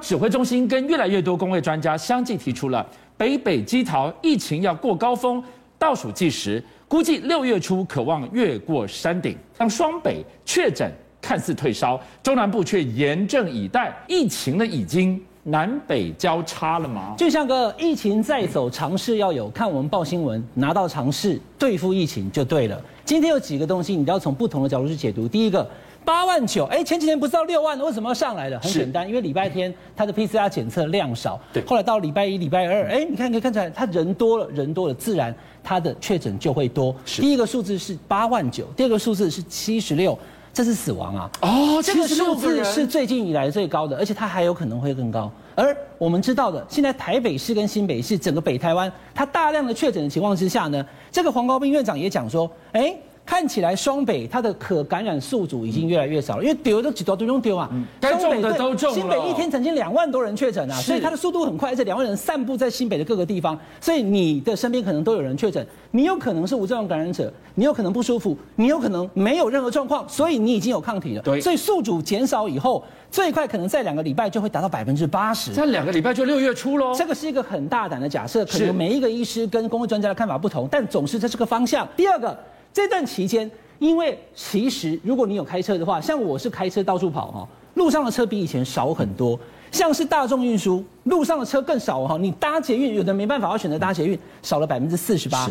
指挥中心跟越来越多公卫专家相继提出了北北基桃疫情要过高峰，倒数计时，估计六月初可望越过山顶。当双北确诊看似退烧，中南部却严阵以待，疫情呢已经南北交叉了吗？就像个疫情在走，尝试要有，看我们报新闻，拿到尝试对付疫情就对了。今天有几个东西，你都要从不同的角度去解读。第一个。八万九，哎，前几天不是到六万，为什么要上来了？很简单，因为礼拜天它的 PCR 检测量少，对。后来到礼拜一、礼拜二，哎，你看可以看出来，他人多了，人多了，自然它的确诊就会多。是。第一个数字是八万九，第二个数字是七十六，这是死亡啊。哦，这个数字是最近以来最高的，而且它还有可能会更高。而我们知道的，现在台北市跟新北市整个北台湾，它大量的确诊的情况之下呢，这个黄高斌院长也讲说，哎。看起来双北它的可感染宿主已经越来越少了，因为丢都几多都用丢啊。该中的都中了。新北一天曾经两万多人确诊啊，所以它的速度很快，而且两万人散布在新北的各个地方，所以你的身边可能都有人确诊，你有可能是无症状感染者，你有可能不舒服，你有可能没有任何状况，所以你已经有抗体了。对，所以宿主减少以后，最快可能在两个礼拜就会达到百分之八十。在两个礼拜就六月初喽。这个是一个很大胆的假设，可能每一个医师跟公卫专家的看法不同，但总是这是个方向。第二个，这段期间。因为其实，如果你有开车的话，像我是开车到处跑哈，路上的车比以前少很多。像是大众运输，路上的车更少哈。你搭捷运，有的没办法要选择搭捷运，少了百分之四十八。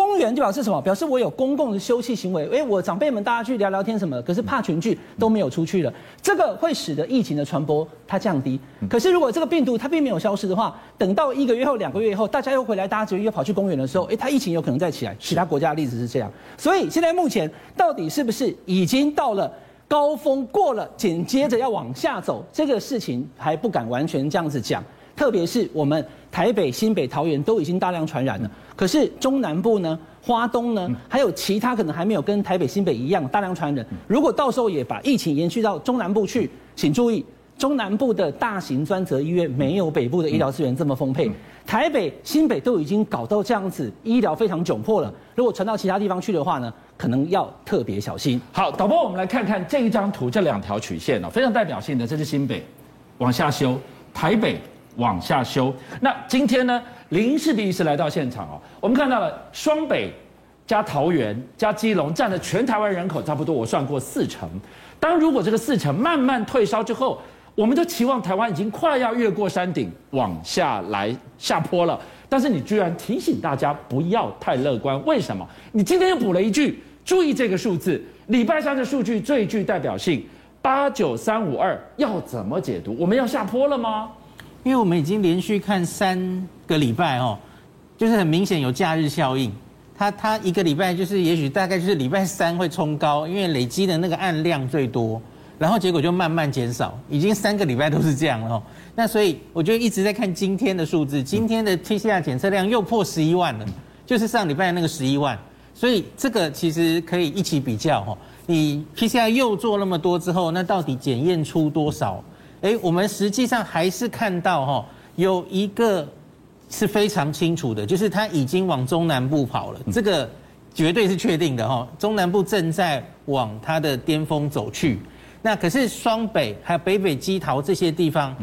公园就表示什么？表示我有公共的休憩行为。哎，我长辈们大家去聊聊天什么？可是怕群聚都没有出去了。这个会使得疫情的传播它降低。可是如果这个病毒它并没有消失的话，等到一个月后、两个月以后，大家又回来搭捷运又跑去公园的时候，哎，它疫情有可能再起来。其他国家的例子是这样。所以现在目前到底是不是已经到了高峰过了，紧接着要往下走？这个事情还不敢完全这样子讲。特别是我们台北、新北、桃园都已经大量传染了，可是中南部呢、花东呢，还有其他可能还没有跟台北、新北一样大量传染。如果到时候也把疫情延续到中南部去，请注意，中南部的大型专责医院没有北部的医疗资源这么丰沛，台北、新北都已经搞到这样子，医疗非常窘迫了。如果传到其他地方去的话呢，可能要特别小心。好，导播，我们来看看这一张图，这两条曲线哦，非常代表性的，这是新北往下修，台北。往下修。那今天呢，林氏璧医师来到现场哦，我们看到了双北加桃园加基隆占了全台湾人口差不多，我算过四成。当如果这个四成慢慢退烧之后，我们就期望台湾已经快要越过山顶往下来下坡了。但是你居然提醒大家不要太乐观，为什么？你今天又补了一句，注意这个数字，礼拜三的数据最具代表性，八九三五二要怎么解读？我们要下坡了吗？因为我们已经连续看三个礼拜哦，就是很明显有假日效应。它它一个礼拜就是也许大概就是礼拜三会冲高，因为累积的那个案量最多，然后结果就慢慢减少，已经三个礼拜都是这样了哦。那所以我就一直在看今天的数字，今天的 PCR 检测量又破十一万了，就是上礼拜那个十一万。所以这个其实可以一起比较哦。你 PCR 又做那么多之后，那到底检验出多少？哎，我们实际上还是看到哈，有一个是非常清楚的，就是它已经往中南部跑了，这个绝对是确定的哈。中南部正在往它的巅峰走去，那可是双北还有北北基桃这些地方，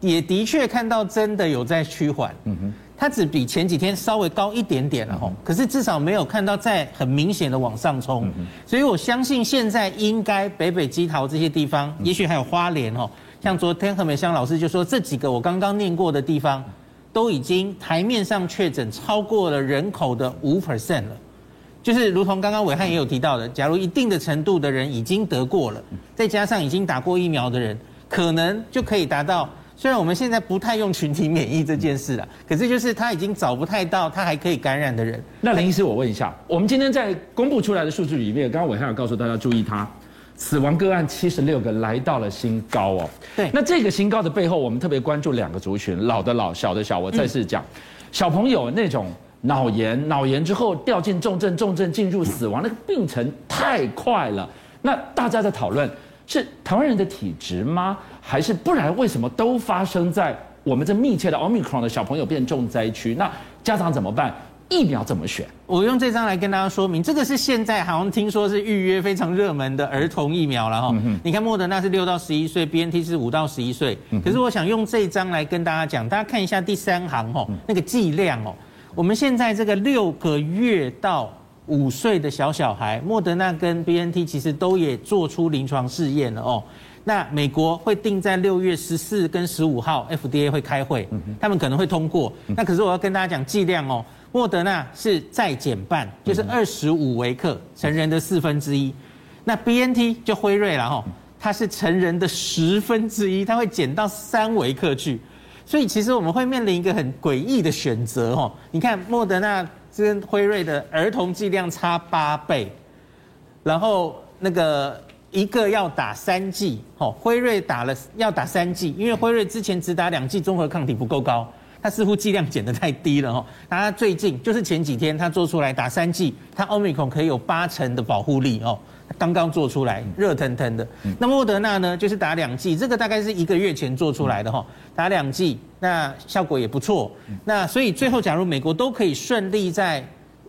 也的确看到真的有在趋缓，嗯哼，它只比前几天稍微高一点点了哈，可是至少没有看到在很明显的往上冲，所以我相信现在应该北北基桃这些地方，也许还有花莲哦。像昨天何美香老师就说，这几个我刚刚念过的地方，都已经台面上确诊超过了人口的五 percent 了，就是如同刚刚伟汉也有提到的，假如一定的程度的人已经得过了，再加上已经打过疫苗的人，可能就可以达到。虽然我们现在不太用群体免疫这件事了，可是就是他已经找不太到他还可以感染的人。那林医师，我问一下，我们今天在公布出来的数据里面，刚刚伟汉有告诉大家注意他。死亡个案七十六个，来到了新高哦。对，那这个新高的背后，我们特别关注两个族群：老的老，小的小。我再次讲，小朋友那种脑炎，脑炎之后掉进重症，重症进入死亡，那个病程太快了。那大家在讨论是台湾人的体质吗？还是不然？为什么都发生在我们这密切的奥密克戎的小朋友变重灾区？那家长怎么办？疫苗怎么选？我用这张来跟大家说明，这个是现在好像听说是预约非常热门的儿童疫苗了哈。你看莫德纳是六到十一岁，BNT 是五到十一岁。可是我想用这张来跟大家讲，大家看一下第三行哦，那个剂量哦。我们现在这个六个月到五岁的小小孩，莫德纳跟 BNT 其实都也做出临床试验了哦。那美国会定在六月十四跟十五号，FDA 会开会，他们可能会通过。那可是我要跟大家讲剂量哦，莫德纳是再减半，就是二十五微克，成人的四分之一。那 BNT 就辉瑞了哈，它是成人的十分之一，它会减到三微克去。所以其实我们会面临一个很诡异的选择哦。你看莫德纳跟辉瑞的儿童剂量差八倍，然后那个。一个要打三剂，吼，辉瑞打了要打三剂，因为辉瑞之前只打两剂，综合抗体不够高，它似乎剂量减得太低了，吼。那他最近就是前几天他做出来打三剂，他奥密克戎可以有八成的保护力，哦，刚刚做出来，热腾腾的。那莫德纳呢，就是打两剂，这个大概是一个月前做出来的，哈，打两剂，那效果也不错。那所以最后，假如美国都可以顺利在。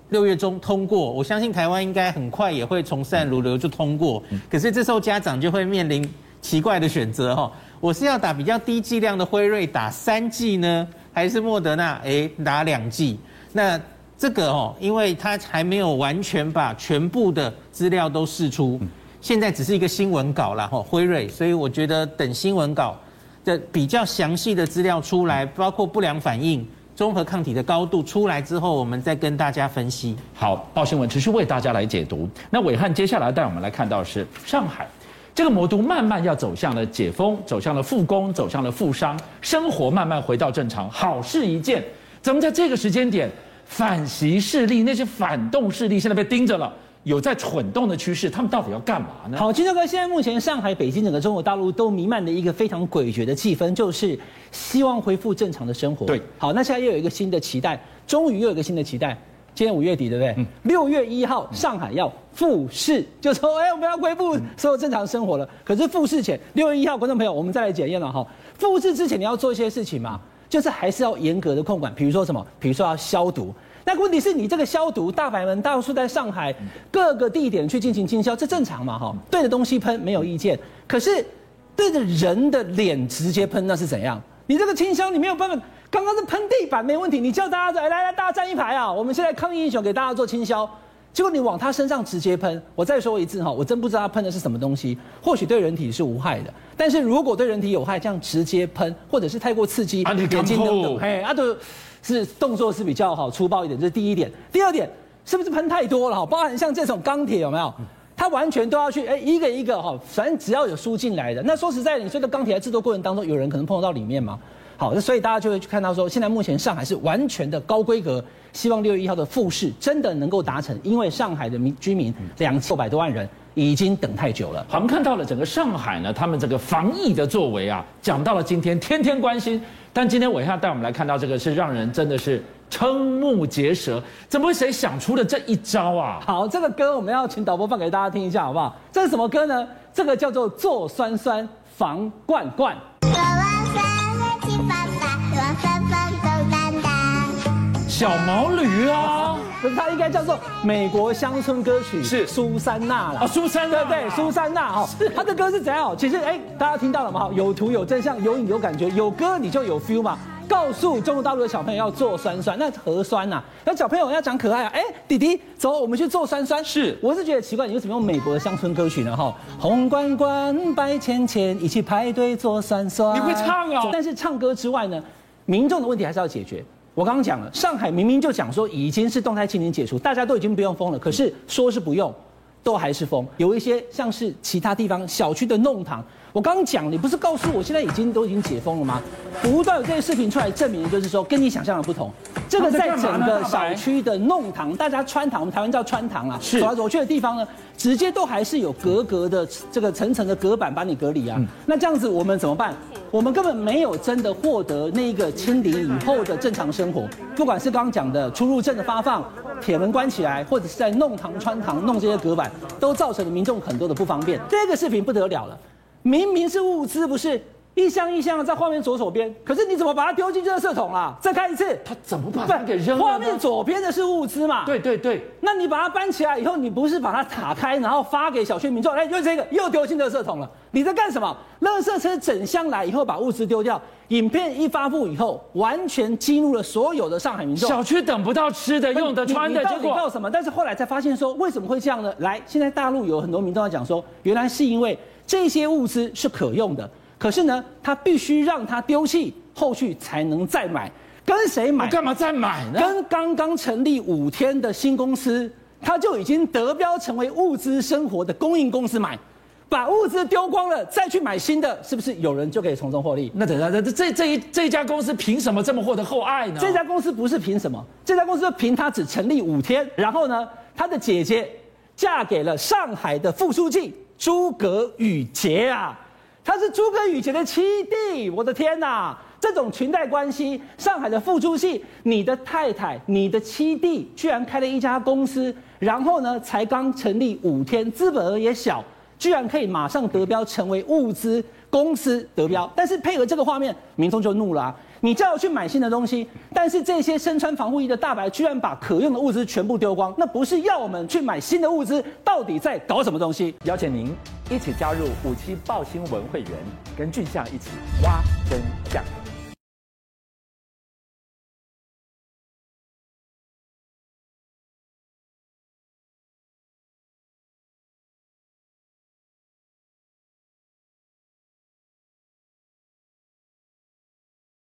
六月中通过，我相信台湾应该很快也会从善如流就通过。可是这时候家长就会面临奇怪的选择哈，我是要打比较低剂量的辉瑞打三剂呢，还是莫德纳诶打两剂？那这个哦，因为他还没有完全把全部的资料都释出，现在只是一个新闻稿啦哈，辉瑞，所以我觉得等新闻稿的比较详细的资料出来，包括不良反应。综合抗体的高度出来之后，我们再跟大家分析。好，报新闻持续为大家来解读。那伟汉接下来带我们来看到的是上海这个魔都慢慢要走向了解封，走向了复工，走向了复商，生活慢慢回到正常，好事一件。怎么在这个时间点，反习势力那些反动势力现在被盯着了？有在蠢动的趋势，他们到底要干嘛呢？好，金正哥，现在目前上海、北京整个中国大陆都弥漫的一个非常诡谲的气氛，就是希望恢复正常的生活。对，好，那现在又有一个新的期待，终于又有一个新的期待。今天五月底，对不对？六、嗯、月一号，上海要复市，就说哎，我们要恢复所有正常生活了。可是复市前，六月一号，观众朋友，我们再来检验了哈。复市之前你要做一些事情嘛，就是还是要严格的控管，比如说什么？比如说要消毒。那问题是你这个消毒，大白门到处在上海各个地点去进行清消，这正常嘛？哈，对着东西喷没有意见，可是对着人的脸直接喷那是怎样？你这个清消你没有办法，刚刚是喷地板没问题，你叫大家来来来，大家站一排啊，我们现在抗疫英雄给大家做清消，结果你往他身上直接喷，我再说一次哈，我真不知道他喷的是什么东西，或许对人体是无害的，但是如果对人体有害，这样直接喷或者是太过刺激，眼睛等等，嘿，啊都。是动作是比较好粗暴一点，这是第一点。第二点，是不是喷太多了哈？包含像这种钢铁有没有？他完全都要去哎，一个一个哈，反正只要有输进来的。那说实在的，你说的钢铁在制作过程当中，有人可能碰得到里面吗？好，那所以大家就会去看到说，现在目前上海是完全的高规格，希望六月一号的复试真的能够达成，因为上海的民居民两千六百多万人已经等太久了。好，我们看到了整个上海呢，他们这个防疫的作为啊，讲到了今天天天关心。但今天我一下带我们来看到这个，是让人真的是瞠目结舌。怎么会谁想出了这一招啊？好，这个歌我们要请导播放给大家听一下，好不好？这是什么歌呢？这个叫做“做酸酸防罐罐”。小毛驴啊，它应该叫做美国乡村歌曲，是苏珊娜了。啊，苏珊娜，对对，苏珊娜哈，他的歌是怎样？其实哎，大家听到了吗？有图有真相，有影有感觉，有歌你就有 feel 嘛。告诉中国大陆的小朋友要做酸酸，那核酸呐，那小朋友要长可爱啊。哎，弟弟，走，我们去做酸酸。是，我是觉得奇怪，你为什么用美国的乡村歌曲呢？哈，红关关，白钱钱，一起排队做酸酸。你会唱啊？但是唱歌之外呢，民众的问题还是要解决。我刚刚讲了，上海明明就讲说已经是动态清零解除，大家都已经不用封了，可是说是不用，都还是封。有一些像是其他地方小区的弄堂，我刚刚讲，你不是告诉我现在已经都已经解封了吗？不断有这些视频出来证明，就是说跟你想象的不同。这个在整个小区的弄堂，大家穿堂，我们台湾叫穿堂啊，走来走去的地方呢，直接都还是有隔隔的这个层层的隔板把你隔离啊。那这样子我们怎么办？我们根本没有真的获得那个清零以后的正常生活，不管是刚刚讲的出入证的发放、铁门关起来，或者是在弄堂穿堂弄这些隔板，都造成了民众很多的不方便。这个视频不得了了，明明是物资不是一箱一箱的在画面左手边，可是你怎么把它丢进垃圾桶啦？再看一次，他怎么把它给扔了？画面左边的是物资嘛？对对对。那你把它搬起来以后，你不是把它打开，然后发给小区民众？哎，就这个又丢进垃圾桶了。你在干什么？垃圾车整箱来以后把物资丢掉。影片一发布以后，完全激怒了所有的上海民众。小区等不到吃的、用的、穿的，结果到什么？但是后来才发现说，为什么会这样呢？来，现在大陆有很多民众在讲说，原来是因为这些物资是可用的。可是呢，他必须让他丢弃，后续才能再买。跟谁买？干嘛再买呢？跟刚刚成立五天的新公司，他就已经得标成为物资生活的供应公司买，把物资丢光了，再去买新的，是不是有人就可以从中获利？那等下，这这这一这一家公司凭什么这么获得厚爱呢？这家公司不是凭什么，这家公司凭他只成立五天，然后呢，他的姐姐嫁给了上海的副书记诸葛宇杰啊。他是诸葛宇杰的七弟，我的天哪！这种裙带关系，上海的副书记，你的太太，你的七弟，居然开了一家公司，然后呢，才刚成立五天，资本额也小，居然可以马上得标，成为物资公司得标。但是配合这个画面，民众就怒了啊。你叫我去买新的东西，但是这些身穿防护衣的大白居然把可用的物资全部丢光，那不是要我们去买新的物资？到底在搞什么东西？邀请您一起加入五七报新闻会员，跟俊相一起挖真相。